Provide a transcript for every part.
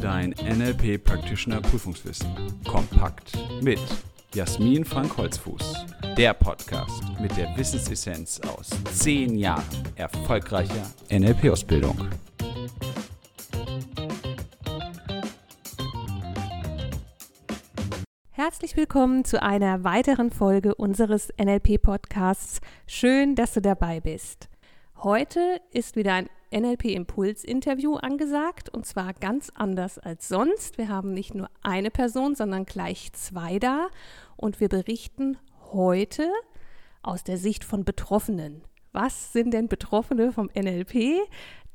Dein NLP Practitioner Prüfungswissen. Kompakt mit Jasmin Frank Holzfuß. Der Podcast mit der Wissensessenz aus zehn Jahren erfolgreicher NLP-Ausbildung. Herzlich willkommen zu einer weiteren Folge unseres NLP-Podcasts. Schön, dass du dabei bist. Heute ist wieder ein NLP-Impuls-Interview angesagt und zwar ganz anders als sonst. Wir haben nicht nur eine Person, sondern gleich zwei da und wir berichten heute aus der Sicht von Betroffenen. Was sind denn Betroffene vom NLP?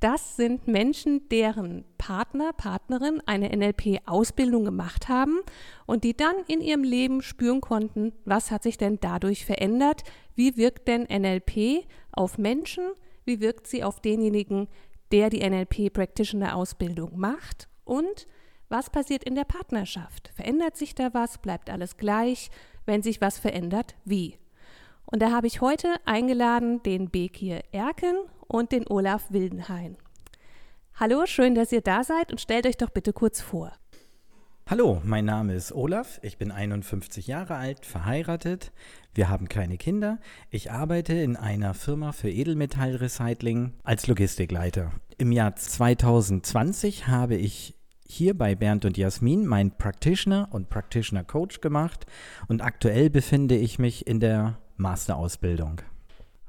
Das sind Menschen, deren Partner, Partnerin eine NLP-Ausbildung gemacht haben und die dann in ihrem Leben spüren konnten, was hat sich denn dadurch verändert, wie wirkt denn NLP auf Menschen, wie wirkt sie auf denjenigen, der die NLP-Practitioner-Ausbildung macht und was passiert in der Partnerschaft? Verändert sich da was? Bleibt alles gleich? Wenn sich was verändert, wie? Und da habe ich heute eingeladen den Bekir Erken und den Olaf Wildenhain. Hallo, schön, dass ihr da seid und stellt euch doch bitte kurz vor. Hallo, mein Name ist Olaf, ich bin 51 Jahre alt, verheiratet, wir haben keine Kinder. Ich arbeite in einer Firma für Edelmetallrecycling als Logistikleiter. Im Jahr 2020 habe ich hier bei Bernd und Jasmin meinen Practitioner und Practitioner Coach gemacht und aktuell befinde ich mich in der Masterausbildung.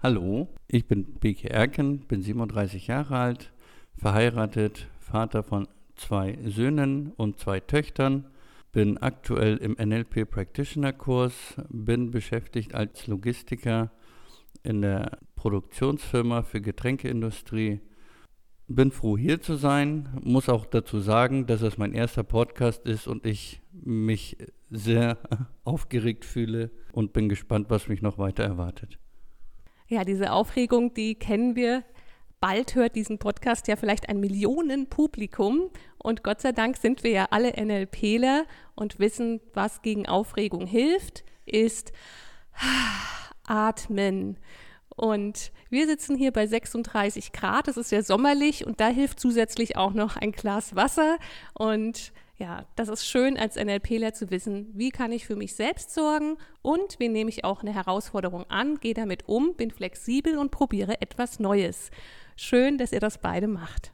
Hallo, ich bin Beke Erken, bin 37 Jahre alt, verheiratet, Vater von zwei Söhnen und zwei Töchtern, bin aktuell im NLP Practitioner Kurs, bin beschäftigt als Logistiker in der Produktionsfirma für Getränkeindustrie. Bin froh hier zu sein, muss auch dazu sagen, dass es mein erster Podcast ist und ich mich sehr aufgeregt fühle und bin gespannt, was mich noch weiter erwartet. Ja, diese Aufregung, die kennen wir bald hört diesen Podcast ja vielleicht ein Millionenpublikum. Und Gott sei Dank sind wir ja alle NLPler und wissen, was gegen Aufregung hilft, ist atmen. Und wir sitzen hier bei 36 Grad, es ist ja sommerlich und da hilft zusätzlich auch noch ein Glas Wasser. Und ja, das ist schön als NLPler zu wissen, wie kann ich für mich selbst sorgen und wie nehme ich auch eine Herausforderung an, gehe damit um, bin flexibel und probiere etwas Neues. Schön, dass ihr das beide macht.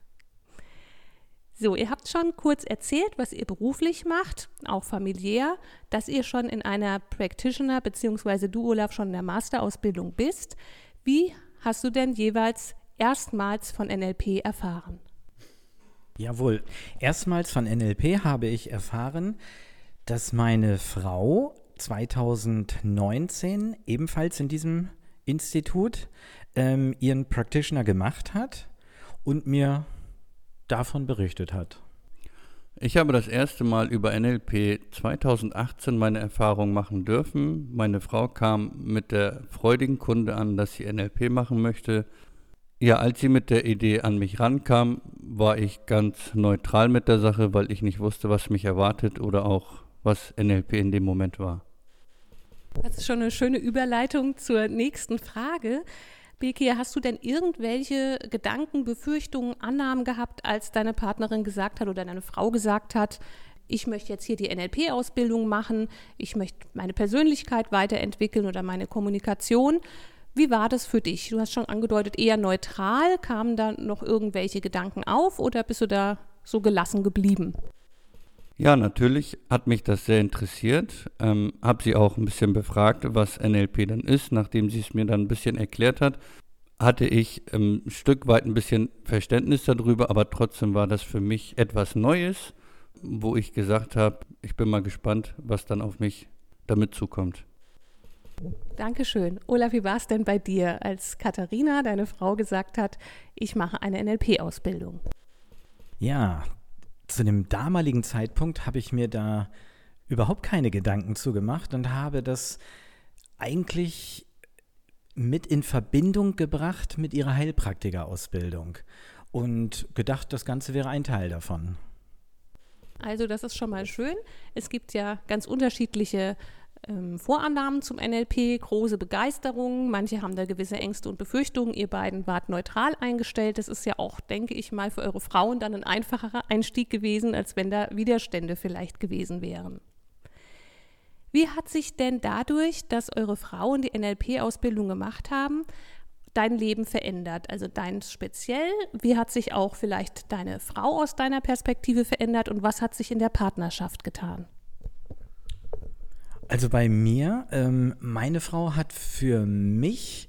So, ihr habt schon kurz erzählt, was ihr beruflich macht, auch familiär, dass ihr schon in einer Practitioner bzw. du, Olaf, schon in der Masterausbildung bist. Wie hast du denn jeweils erstmals von NLP erfahren? Jawohl, erstmals von NLP habe ich erfahren, dass meine Frau 2019 ebenfalls in diesem Institut ähm, ihren Practitioner gemacht hat und mir davon berichtet hat. Ich habe das erste Mal über NLP 2018 meine Erfahrung machen dürfen. Meine Frau kam mit der freudigen Kunde an, dass sie NLP machen möchte. Ja, als sie mit der Idee an mich rankam, war ich ganz neutral mit der Sache, weil ich nicht wusste, was mich erwartet oder auch was NLP in dem Moment war. Das ist schon eine schöne Überleitung zur nächsten Frage. Bekia, hast du denn irgendwelche Gedanken, Befürchtungen, Annahmen gehabt, als deine Partnerin gesagt hat oder deine Frau gesagt hat, ich möchte jetzt hier die NLP-Ausbildung machen, ich möchte meine Persönlichkeit weiterentwickeln oder meine Kommunikation. Wie war das für dich? Du hast schon angedeutet, eher neutral. Kamen da noch irgendwelche Gedanken auf oder bist du da so gelassen geblieben? Ja, natürlich hat mich das sehr interessiert. Ähm, habe sie auch ein bisschen befragt, was NLP dann ist. Nachdem sie es mir dann ein bisschen erklärt hat, hatte ich ähm, ein Stück weit ein bisschen Verständnis darüber, aber trotzdem war das für mich etwas Neues, wo ich gesagt habe, ich bin mal gespannt, was dann auf mich damit zukommt. Dankeschön. Olaf, wie war es denn bei dir, als Katharina, deine Frau, gesagt hat, ich mache eine NLP-Ausbildung? Ja, zu dem damaligen Zeitpunkt habe ich mir da überhaupt keine Gedanken zu gemacht und habe das eigentlich mit in Verbindung gebracht mit ihrer Heilpraktikerausbildung und gedacht, das Ganze wäre ein Teil davon. Also das ist schon mal schön. Es gibt ja ganz unterschiedliche ähm, Vorannahmen zum NLP, große Begeisterung. Manche haben da gewisse Ängste und Befürchtungen. Ihr beiden wart neutral eingestellt. Das ist ja auch, denke ich mal, für eure Frauen dann ein einfacherer Einstieg gewesen, als wenn da Widerstände vielleicht gewesen wären. Wie hat sich denn dadurch, dass eure Frauen die NLP-Ausbildung gemacht haben, dein Leben verändert? Also dein speziell, wie hat sich auch vielleicht deine Frau aus deiner Perspektive verändert und was hat sich in der Partnerschaft getan? Also bei mir, ähm, meine Frau hat für mich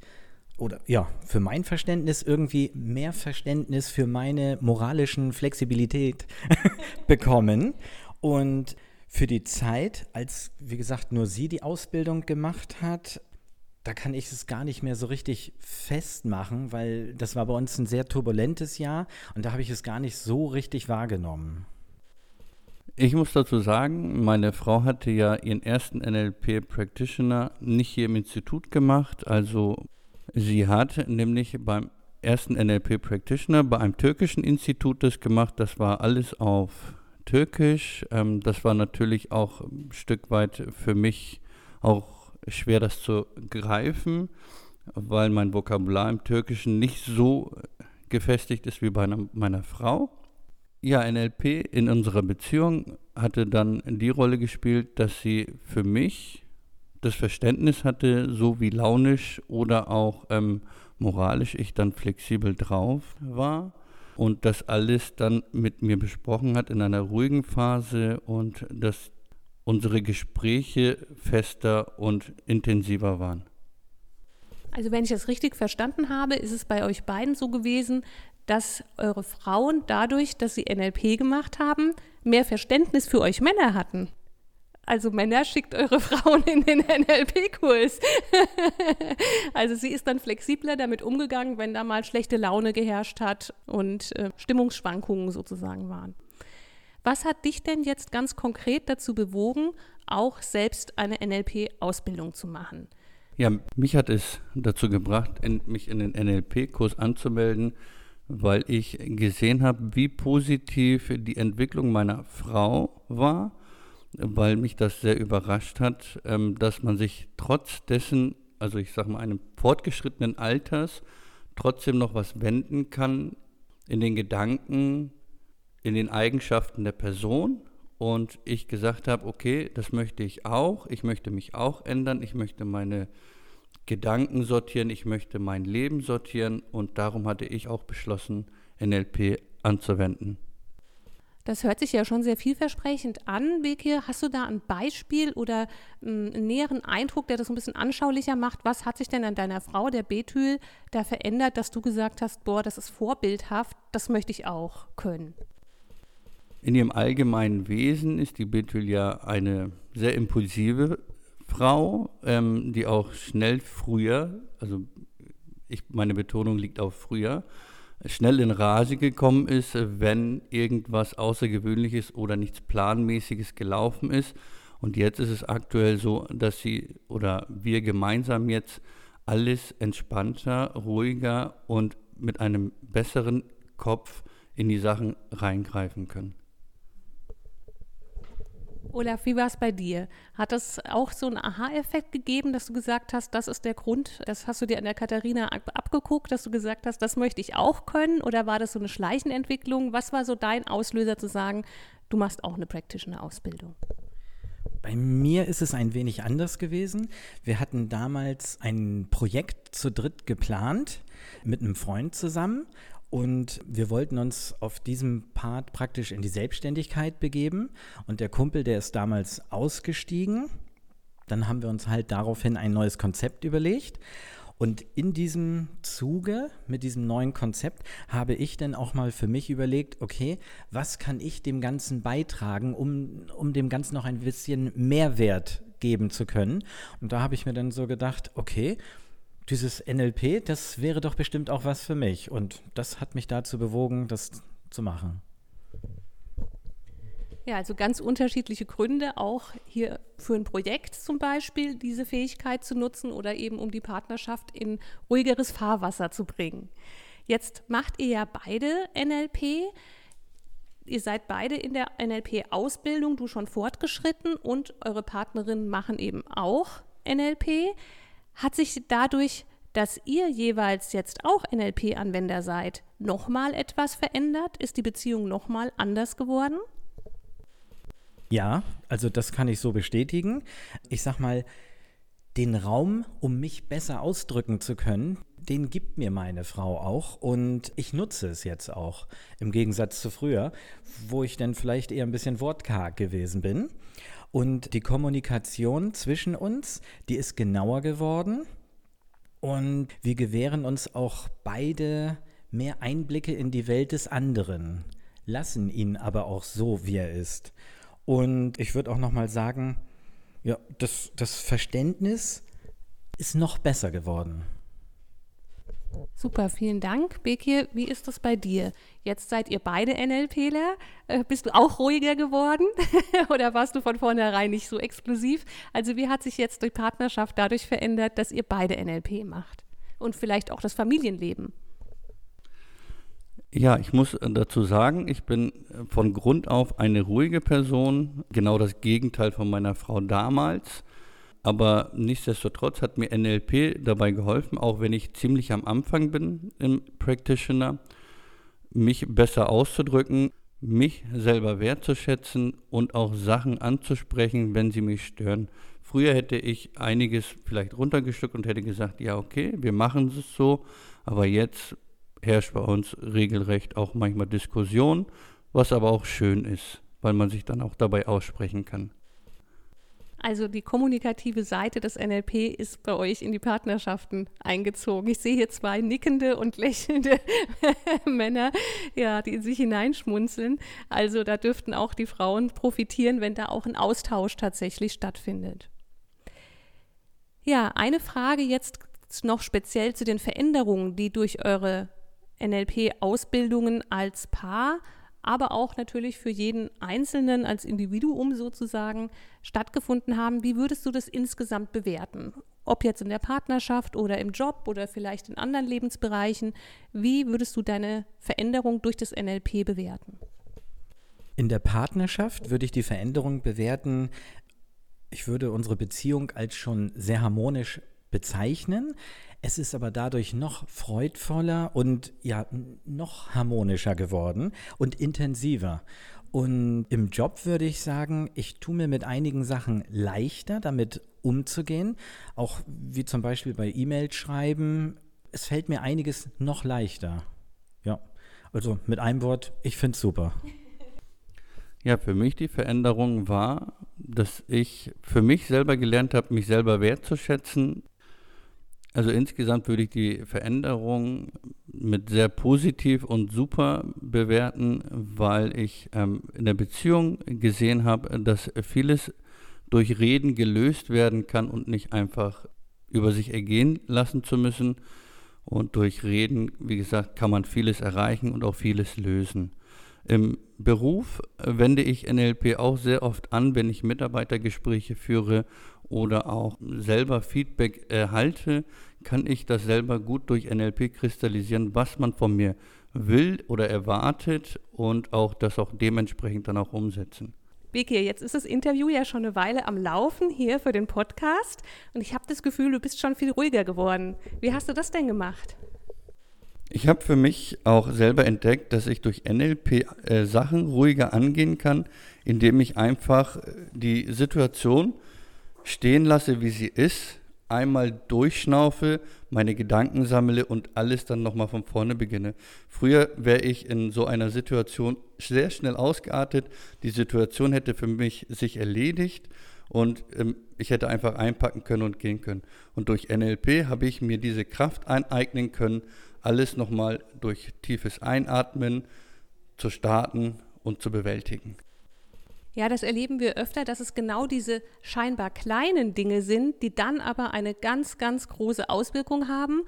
oder ja, für mein Verständnis irgendwie mehr Verständnis für meine moralischen Flexibilität bekommen. Und für die Zeit, als, wie gesagt, nur sie die Ausbildung gemacht hat, da kann ich es gar nicht mehr so richtig festmachen, weil das war bei uns ein sehr turbulentes Jahr und da habe ich es gar nicht so richtig wahrgenommen. Ich muss dazu sagen, meine Frau hatte ja ihren ersten NLP Practitioner nicht hier im Institut gemacht. Also sie hat nämlich beim ersten NLP Practitioner bei einem türkischen Institut das gemacht. Das war alles auf Türkisch. Ähm, das war natürlich auch ein Stück weit für mich auch schwer, das zu greifen, weil mein Vokabular im Türkischen nicht so gefestigt ist wie bei einer, meiner Frau. Ja, NLP in unserer Beziehung hatte dann die Rolle gespielt, dass sie für mich das Verständnis hatte, so wie launisch oder auch ähm, moralisch ich dann flexibel drauf war und das alles dann mit mir besprochen hat in einer ruhigen Phase und dass unsere Gespräche fester und intensiver waren. Also wenn ich das richtig verstanden habe, ist es bei euch beiden so gewesen, dass eure Frauen dadurch, dass sie NLP gemacht haben, mehr Verständnis für euch Männer hatten. Also Männer schickt eure Frauen in den NLP-Kurs. also sie ist dann flexibler damit umgegangen, wenn da mal schlechte Laune geherrscht hat und äh, Stimmungsschwankungen sozusagen waren. Was hat dich denn jetzt ganz konkret dazu bewogen, auch selbst eine NLP-Ausbildung zu machen? Ja, mich hat es dazu gebracht, in, mich in den NLP-Kurs anzumelden, weil ich gesehen habe, wie positiv die Entwicklung meiner Frau war weil mich das sehr überrascht hat, ähm, dass man sich trotz dessen, also ich sage mal einem fortgeschrittenen Alters, trotzdem noch was wenden kann in den Gedanken, in den Eigenschaften der Person. Und ich gesagt habe, okay, das möchte ich auch, ich möchte mich auch ändern, ich möchte meine Gedanken sortieren, ich möchte mein Leben sortieren und darum hatte ich auch beschlossen, NLP anzuwenden. Das hört sich ja schon sehr vielversprechend an, Beke. Hast du da ein Beispiel oder einen näheren Eindruck, der das ein bisschen anschaulicher macht? Was hat sich denn an deiner Frau, der Bethül, da verändert, dass du gesagt hast, boah, das ist vorbildhaft, das möchte ich auch können? In ihrem allgemeinen Wesen ist die Bethül ja eine sehr impulsive Frau, ähm, die auch schnell früher, also ich, meine Betonung liegt auf früher, schnell in Rage gekommen ist, wenn irgendwas Außergewöhnliches oder nichts Planmäßiges gelaufen ist. Und jetzt ist es aktuell so, dass sie oder wir gemeinsam jetzt alles entspannter, ruhiger und mit einem besseren Kopf in die Sachen reingreifen können. Olaf, wie war es bei dir? Hat es auch so einen Aha-Effekt gegeben, dass du gesagt hast, das ist der Grund, das hast du dir an der Katharina ab abgeguckt, dass du gesagt hast, das möchte ich auch können? Oder war das so eine Schleichenentwicklung? Was war so dein Auslöser zu sagen, du machst auch eine Practitioner-Ausbildung? Bei mir ist es ein wenig anders gewesen. Wir hatten damals ein Projekt zu dritt geplant mit einem Freund zusammen und wir wollten uns auf diesem Part praktisch in die Selbstständigkeit begeben. Und der Kumpel, der ist damals ausgestiegen. Dann haben wir uns halt daraufhin ein neues Konzept überlegt. Und in diesem Zuge, mit diesem neuen Konzept, habe ich dann auch mal für mich überlegt, okay, was kann ich dem Ganzen beitragen, um, um dem Ganzen noch ein bisschen Mehrwert geben zu können. Und da habe ich mir dann so gedacht, okay, dieses NLP, das wäre doch bestimmt auch was für mich. Und das hat mich dazu bewogen, das zu machen. Ja, also ganz unterschiedliche Gründe, auch hier für ein Projekt zum Beispiel, diese Fähigkeit zu nutzen oder eben um die Partnerschaft in ruhigeres Fahrwasser zu bringen. Jetzt macht ihr ja beide NLP. Ihr seid beide in der NLP-Ausbildung, du schon fortgeschritten und eure Partnerinnen machen eben auch NLP. Hat sich dadurch, dass ihr jeweils jetzt auch NLP-Anwender seid, nochmal etwas verändert? Ist die Beziehung nochmal anders geworden? Ja, also das kann ich so bestätigen. Ich sag mal, den Raum, um mich besser ausdrücken zu können, den gibt mir meine Frau auch und ich nutze es jetzt auch, im Gegensatz zu früher, wo ich dann vielleicht eher ein bisschen wortkarg gewesen bin. Und die Kommunikation zwischen uns, die ist genauer geworden und wir gewähren uns auch beide mehr Einblicke in die Welt des anderen, lassen ihn aber auch so, wie er ist. Und ich würde auch noch mal sagen, ja, das, das Verständnis ist noch besser geworden. Super, vielen Dank. Bekir, wie ist das bei dir? Jetzt seid ihr beide NLPler. Äh, bist du auch ruhiger geworden oder warst du von vornherein nicht so exklusiv? Also wie hat sich jetzt die Partnerschaft dadurch verändert, dass ihr beide NLP macht? Und vielleicht auch das Familienleben? Ja, ich muss dazu sagen, ich bin von Grund auf eine ruhige Person, genau das Gegenteil von meiner Frau damals. Aber nichtsdestotrotz hat mir NLP dabei geholfen, auch wenn ich ziemlich am Anfang bin im Practitioner, mich besser auszudrücken, mich selber wertzuschätzen und auch Sachen anzusprechen, wenn sie mich stören. Früher hätte ich einiges vielleicht runtergestückt und hätte gesagt, ja okay, wir machen es so, aber jetzt herrscht bei uns regelrecht auch manchmal Diskussion, was aber auch schön ist, weil man sich dann auch dabei aussprechen kann. Also die kommunikative Seite des NLP ist bei euch in die Partnerschaften eingezogen. Ich sehe hier zwei nickende und lächelnde Männer, ja, die in sich hineinschmunzeln. Also da dürften auch die Frauen profitieren, wenn da auch ein Austausch tatsächlich stattfindet. Ja, eine Frage jetzt noch speziell zu den Veränderungen, die durch eure NLP-Ausbildungen als Paar aber auch natürlich für jeden Einzelnen als Individuum sozusagen stattgefunden haben. Wie würdest du das insgesamt bewerten? Ob jetzt in der Partnerschaft oder im Job oder vielleicht in anderen Lebensbereichen. Wie würdest du deine Veränderung durch das NLP bewerten? In der Partnerschaft würde ich die Veränderung bewerten, ich würde unsere Beziehung als schon sehr harmonisch bezeichnen. Es ist aber dadurch noch freudvoller und ja, noch harmonischer geworden und intensiver. Und im Job würde ich sagen, ich tue mir mit einigen Sachen leichter, damit umzugehen. Auch wie zum Beispiel bei E-Mails schreiben. Es fällt mir einiges noch leichter. Ja, also mit einem Wort, ich finde es super. Ja, für mich die Veränderung war, dass ich für mich selber gelernt habe, mich selber wertzuschätzen, also insgesamt würde ich die Veränderung mit sehr positiv und super bewerten, weil ich ähm, in der Beziehung gesehen habe, dass vieles durch Reden gelöst werden kann und nicht einfach über sich ergehen lassen zu müssen. Und durch Reden, wie gesagt, kann man vieles erreichen und auch vieles lösen. Im Beruf wende ich NLP auch sehr oft an, wenn ich Mitarbeitergespräche führe oder auch selber Feedback erhalte, kann ich das selber gut durch NLP kristallisieren, was man von mir will oder erwartet und auch das auch dementsprechend dann auch umsetzen. Vicky, jetzt ist das Interview ja schon eine Weile am Laufen hier für den Podcast und ich habe das Gefühl, du bist schon viel ruhiger geworden. Wie hast du das denn gemacht? Ich habe für mich auch selber entdeckt, dass ich durch NLP äh, Sachen ruhiger angehen kann, indem ich einfach äh, die Situation stehen lasse, wie sie ist, einmal durchschnaufe, meine Gedanken sammle und alles dann nochmal von vorne beginne. Früher wäre ich in so einer Situation sehr schnell ausgeartet. Die Situation hätte für mich sich erledigt und ähm, ich hätte einfach einpacken können und gehen können. Und durch NLP habe ich mir diese Kraft aneignen können, alles nochmal durch tiefes Einatmen zu starten und zu bewältigen. Ja, das erleben wir öfter, dass es genau diese scheinbar kleinen Dinge sind, die dann aber eine ganz, ganz große Auswirkung haben,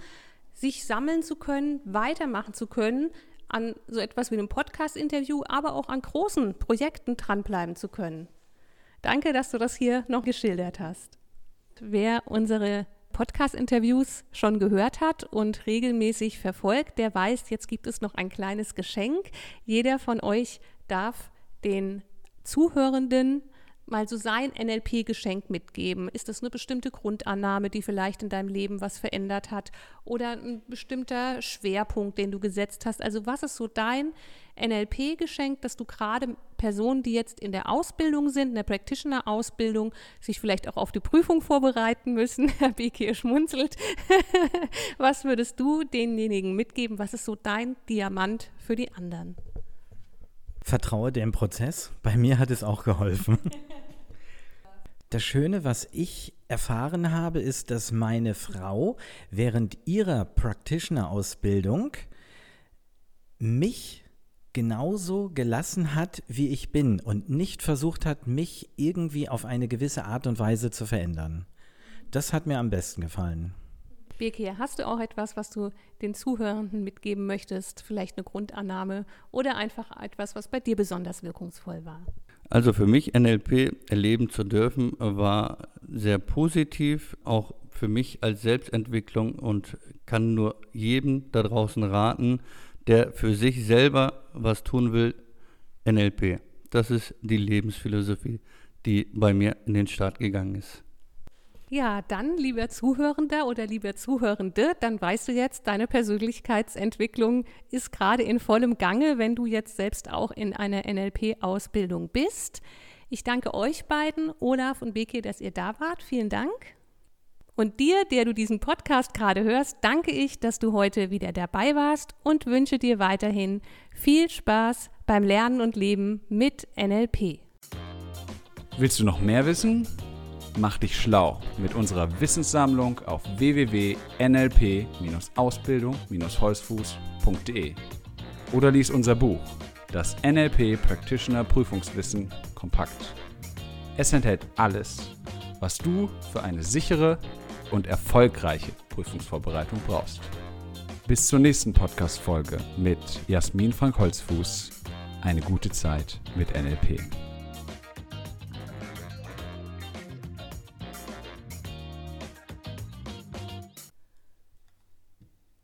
sich sammeln zu können, weitermachen zu können, an so etwas wie einem Podcast-Interview, aber auch an großen Projekten dranbleiben zu können. Danke, dass du das hier noch geschildert hast. Wer unsere Podcast-Interviews schon gehört hat und regelmäßig verfolgt, der weiß, jetzt gibt es noch ein kleines Geschenk. Jeder von euch darf den Zuhörenden mal so sein NLP-Geschenk mitgeben? Ist das eine bestimmte Grundannahme, die vielleicht in deinem Leben was verändert hat? Oder ein bestimmter Schwerpunkt, den du gesetzt hast? Also was ist so dein NLP-Geschenk, dass du gerade Personen, die jetzt in der Ausbildung sind, in der Practitioner-Ausbildung, sich vielleicht auch auf die Prüfung vorbereiten müssen, Herr Bekier schmunzelt, was würdest du denjenigen mitgeben? Was ist so dein Diamant für die anderen? Vertraue dem Prozess. Bei mir hat es auch geholfen. Das Schöne, was ich erfahren habe, ist, dass meine Frau während ihrer Practitioner-Ausbildung mich genauso gelassen hat, wie ich bin und nicht versucht hat, mich irgendwie auf eine gewisse Art und Weise zu verändern. Das hat mir am besten gefallen. Birke, hast du auch etwas, was du den Zuhörenden mitgeben möchtest? Vielleicht eine Grundannahme oder einfach etwas, was bei dir besonders wirkungsvoll war? Also für mich NLP erleben zu dürfen war sehr positiv, auch für mich als Selbstentwicklung und kann nur jedem da draußen raten, der für sich selber was tun will, NLP. Das ist die Lebensphilosophie, die bei mir in den Start gegangen ist. Ja, dann, lieber Zuhörender oder lieber Zuhörende, dann weißt du jetzt, deine Persönlichkeitsentwicklung ist gerade in vollem Gange, wenn du jetzt selbst auch in einer NLP-Ausbildung bist. Ich danke euch beiden, Olaf und Beke, dass ihr da wart. Vielen Dank. Und dir, der du diesen Podcast gerade hörst, danke ich, dass du heute wieder dabei warst und wünsche dir weiterhin viel Spaß beim Lernen und Leben mit NLP. Willst du noch mehr wissen? Mach dich schlau mit unserer Wissenssammlung auf www.nlp-ausbildung-holzfuß.de oder lies unser Buch, das NLP Practitioner Prüfungswissen kompakt. Es enthält alles, was du für eine sichere und erfolgreiche Prüfungsvorbereitung brauchst. Bis zur nächsten Podcast-Folge mit Jasmin Frank Holzfuß. Eine gute Zeit mit NLP.